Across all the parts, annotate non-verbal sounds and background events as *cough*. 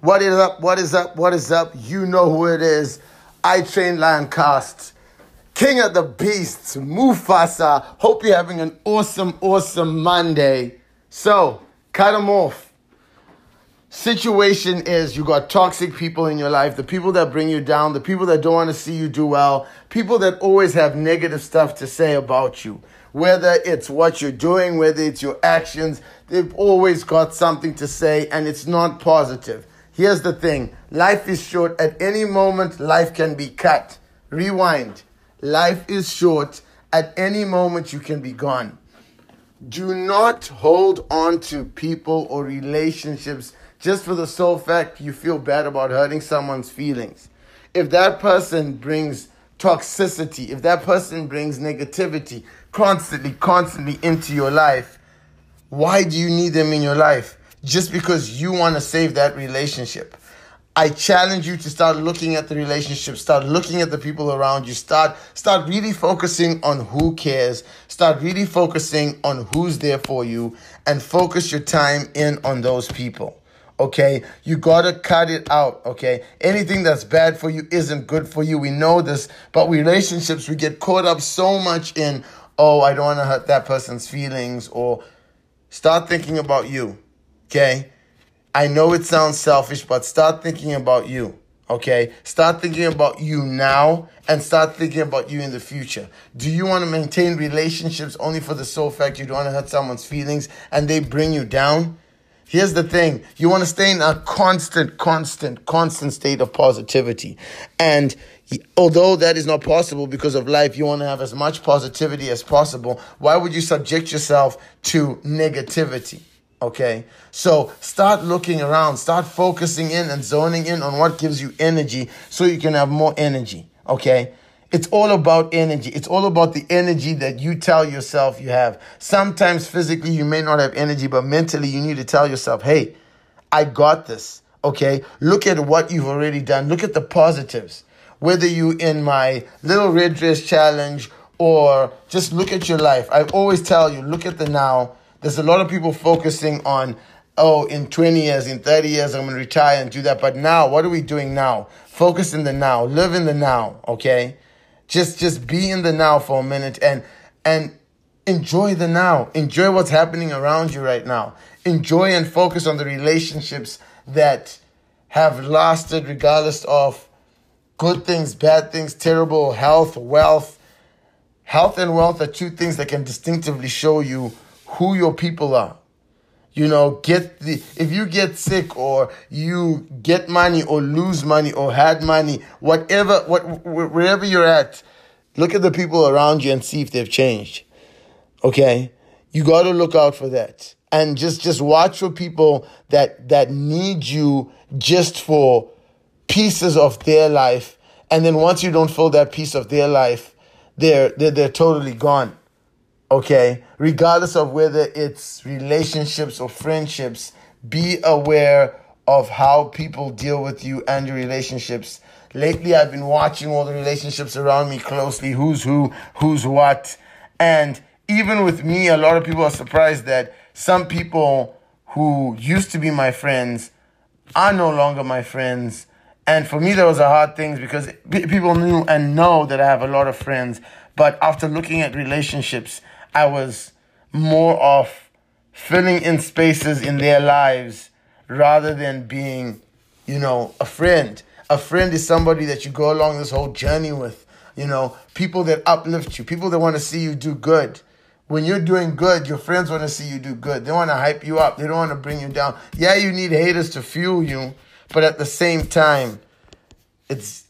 What is up? What is up? What is up? You know who it is. I Train Lion Cast. King of the Beasts, Mufasa. Hope you're having an awesome, awesome Monday. So, cut them off. Situation is you got toxic people in your life, the people that bring you down, the people that don't want to see you do well, people that always have negative stuff to say about you. Whether it's what you're doing, whether it's your actions, they've always got something to say and it's not positive. Here's the thing life is short. At any moment, life can be cut. Rewind. Life is short. At any moment, you can be gone. Do not hold on to people or relationships just for the sole fact you feel bad about hurting someone's feelings. If that person brings toxicity, if that person brings negativity constantly, constantly into your life, why do you need them in your life? Just because you want to save that relationship. I challenge you to start looking at the relationship, start looking at the people around you, start start really focusing on who cares, start really focusing on who's there for you and focus your time in on those people. Okay? You got to cut it out, okay? Anything that's bad for you isn't good for you. We know this, but relationships we get caught up so much in, oh, I don't want to hurt that person's feelings or start thinking about you Okay? I know it sounds selfish, but start thinking about you. Okay? Start thinking about you now and start thinking about you in the future. Do you want to maintain relationships only for the sole fact you don't want to hurt someone's feelings and they bring you down? Here's the thing. You want to stay in a constant, constant, constant state of positivity. And although that is not possible because of life, you want to have as much positivity as possible. Why would you subject yourself to negativity? Okay. So start looking around, start focusing in and zoning in on what gives you energy so you can have more energy. Okay. It's all about energy. It's all about the energy that you tell yourself you have. Sometimes physically you may not have energy, but mentally you need to tell yourself, hey, I got this. Okay. Look at what you've already done. Look at the positives. Whether you in my little red dress challenge or just look at your life. I always tell you, look at the now there's a lot of people focusing on, oh, in 20 years, in 30 years, I'm going to retire and do that. But now, what are we doing now? Focus in the now. Live in the now, okay? Just, just be in the now for a minute and, and enjoy the now. Enjoy what's happening around you right now. Enjoy and focus on the relationships that have lasted regardless of good things, bad things, terrible health, wealth. Health and wealth are two things that can distinctively show you who your people are. You know, get the, if you get sick or you get money or lose money or had money, whatever, what, wherever you're at, look at the people around you and see if they've changed. Okay? You got to look out for that. And just, just watch for people that, that need you just for pieces of their life. And then once you don't fill that piece of their life, they're, they're, they're totally gone okay? Regardless of whether it's relationships or friendships, be aware of how people deal with you and your relationships. Lately, I've been watching all the relationships around me closely who's who, who's what. And even with me, a lot of people are surprised that some people who used to be my friends are no longer my friends. And for me, that was a hard thing because people knew and know that I have a lot of friends. But after looking at relationships, I was more of filling in spaces in their lives rather than being, you know, a friend. A friend is somebody that you go along this whole journey with. You know, people that uplift you, people that want to see you do good. When you're doing good, your friends want to see you do good. They want to hype you up. They don't want to bring you down. Yeah, you need haters to fuel you, but at the same time, it's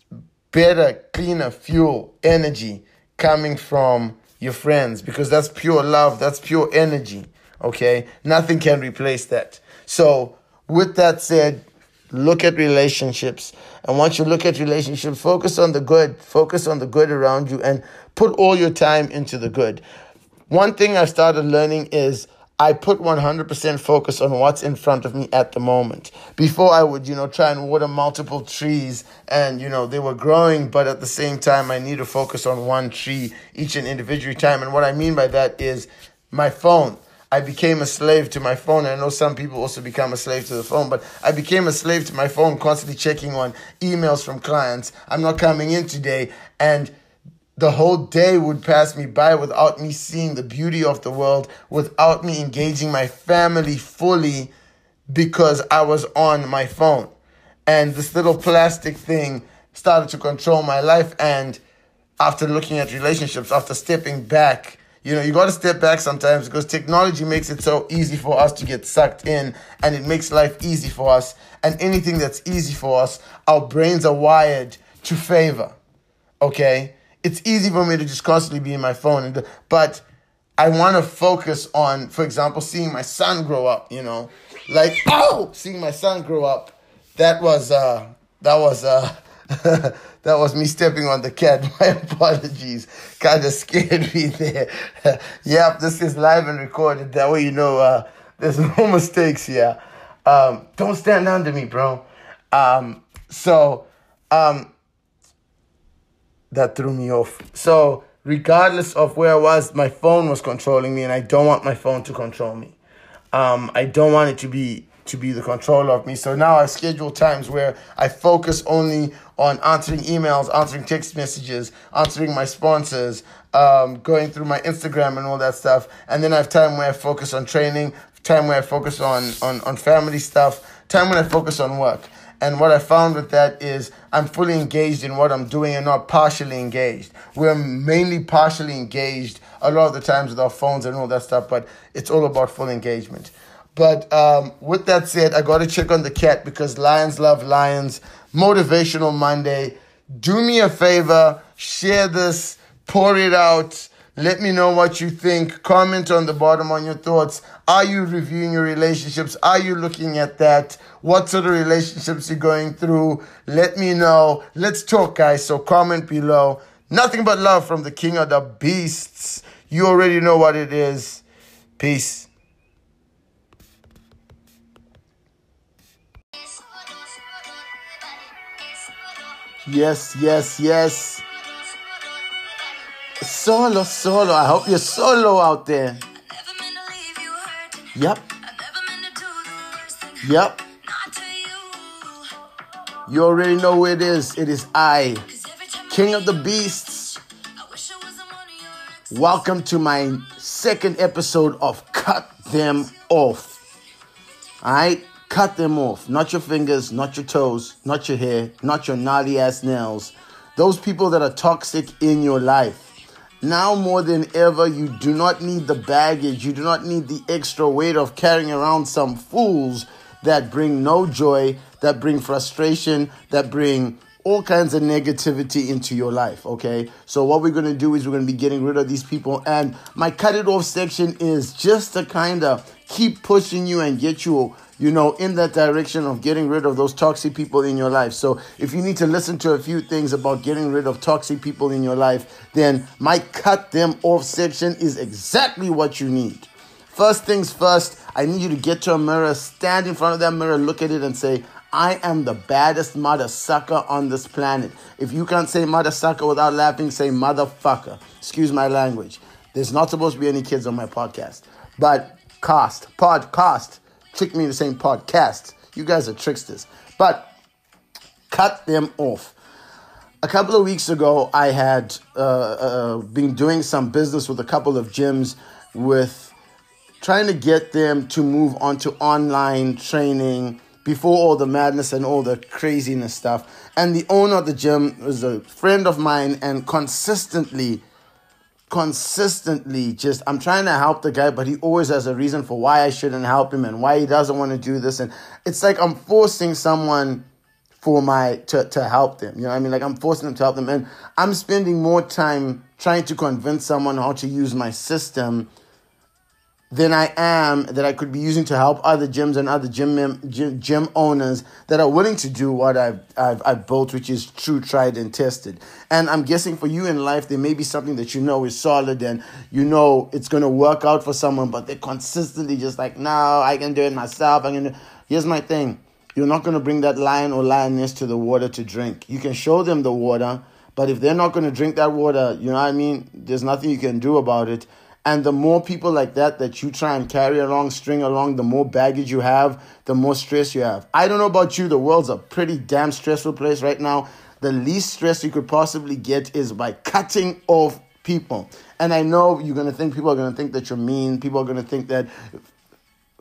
better, cleaner fuel, energy coming from your friends because that's pure love, that's pure energy. Okay? Nothing can replace that. So, with that said, look at relationships. And once you look at relationships, focus on the good, focus on the good around you, and put all your time into the good. One thing I started learning is I put 100% focus on what's in front of me at the moment. Before I would, you know, try and water multiple trees and, you know, they were growing, but at the same time, I need to focus on one tree each and individual time. And what I mean by that is my phone. I became a slave to my phone. I know some people also become a slave to the phone, but I became a slave to my phone, constantly checking on emails from clients. I'm not coming in today. And the whole day would pass me by without me seeing the beauty of the world, without me engaging my family fully because I was on my phone. And this little plastic thing started to control my life. And after looking at relationships, after stepping back, you know, you got to step back sometimes because technology makes it so easy for us to get sucked in and it makes life easy for us. And anything that's easy for us, our brains are wired to favor. Okay? It's easy for me to just constantly be in my phone and but I want to focus on, for example, seeing my son grow up. You know, like oh, seeing my son grow up. That was uh, that was uh, *laughs* that was me stepping on the cat. *laughs* My apologies. Kind of scared me there. *laughs* yep, this is live and recorded. That way you know uh, there's no mistakes here. Um, don't stand under me, bro. Um, so um, that threw me off. So, regardless of where I was, my phone was controlling me, and I don't want my phone to control me. Um, I don't want it to be to be the controller of me. So now I schedule times where I focus only on answering emails, answering text messages, answering my sponsors, um, going through my Instagram and all that stuff. And then I have time where I focus on training, time where I focus on on, on family stuff, time when I focus on work. And what I found with that is I'm fully engaged in what I'm doing and not partially engaged. We're mainly partially engaged a lot of the times with our phones and all that stuff, but it's all about full engagement. But um, with that said, I got to check on the cat because lions love lions. Motivational Monday. Do me a favor, share this, pour it out let me know what you think. Comment on the bottom on your thoughts. Are you reviewing your relationships? Are you looking at that? What sort of relationships you're going through? Let me know. Let's talk, guys. So comment below. Nothing but love from the king of the beasts. You already know what it is. Peace. Yes, yes, yes. Solo, solo. I hope you're solo out there. Yep. Yep. You already know who it is. It is I, King of the Beasts. Welcome to my second episode of Cut Them Off. Alright? Cut them off. Not your fingers, not your toes, not your hair, not your naughty ass nails. Those people that are toxic in your life. Now more than ever, you do not need the baggage. You do not need the extra weight of carrying around some fools that bring no joy, that bring frustration, that bring all kinds of negativity into your life. Okay. So, what we're going to do is we're going to be getting rid of these people. And my cut it off section is just to kind of keep pushing you and get you you know, in that direction of getting rid of those toxic people in your life. So if you need to listen to a few things about getting rid of toxic people in your life, then my cut them off section is exactly what you need. First things first, I need you to get to a mirror, stand in front of that mirror, look at it, and say, I am the baddest mother sucker on this planet. If you can't say mother sucker without laughing, say motherfucker. Excuse my language. There's not supposed to be any kids on my podcast. But cost, podcast trick me the same podcast. You guys are tricksters. But cut them off. A couple of weeks ago, I had uh, uh, been doing some business with a couple of gyms with trying to get them to move on to online training before all the madness and all the craziness stuff. And the owner of the gym was a friend of mine and consistently consistently just I'm trying to help the guy, but he always has a reason for why I shouldn't help him and why he doesn't want to do this. And it's like I'm forcing someone for my to, to help them. You know I mean? Like I'm forcing them to help them. And I'm spending more time trying to convince someone how to use my system than I am that I could be using to help other gyms and other gym gym, gym owners that are willing to do what I've, I've, I've built, which is true, tried, and tested. And I'm guessing for you in life, there may be something that you know is solid and you know it's going to work out for someone, but they're consistently just like, no, I can do it myself. I'm going to. Here's my thing you're not going to bring that lion or lioness to the water to drink. You can show them the water, but if they're not going to drink that water, you know what I mean? There's nothing you can do about it And the more people like that that you try and carry along, string along, the more baggage you have, the more stress you have. I don't know about you, the world's a pretty damn stressful place right now. The least stress you could possibly get is by cutting off people. And I know you're going to think people are going to think that you're mean. People are going to think that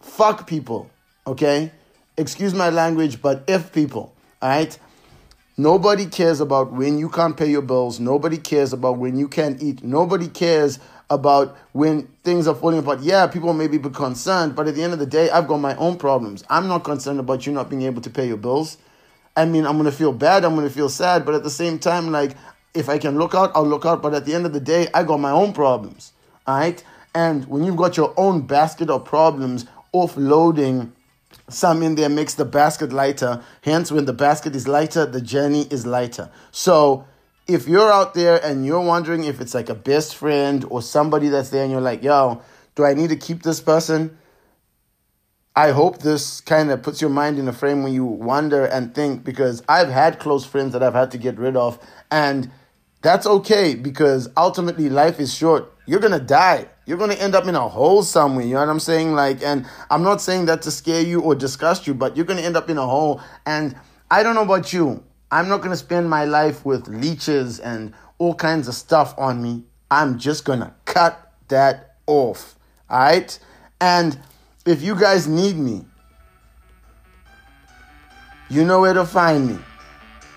fuck people, okay? Excuse my language, but if people, all right? Nobody cares about when you can't pay your bills. Nobody cares about when you can't eat. Nobody cares about when things are falling apart. Yeah, people may be concerned, but at the end of the day, I've got my own problems. I'm not concerned about you not being able to pay your bills. I mean, I'm gonna feel bad, I'm gonna feel sad, but at the same time, like, if I can look out, I'll look out. But at the end of the day, I got my own problems. All right. And when you've got your own basket of problems, offloading some in there makes the basket lighter. Hence, when the basket is lighter, the journey is lighter. So, if you're out there and you're wondering if it's like a best friend or somebody that's there and you're like, yo, do I need to keep this person? I hope this kind of puts your mind in a frame when you wonder and think because I've had close friends that I've had to get rid of, and that's okay because ultimately life is short. You're gonna die you're going to end up in a hole somewhere. You know what I'm saying? Like, and I'm not saying that to scare you or disgust you, but you're going to end up in a hole. And I don't know about you. I'm not going to spend my life with leeches and all kinds of stuff on me. I'm just going to cut that off. All right? And if you guys need me, you know where to find me.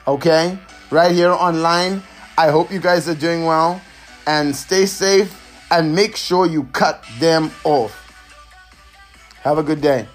Okay? Right here online. I hope you guys are doing well and stay safe and make sure you cut them off. Have a good day.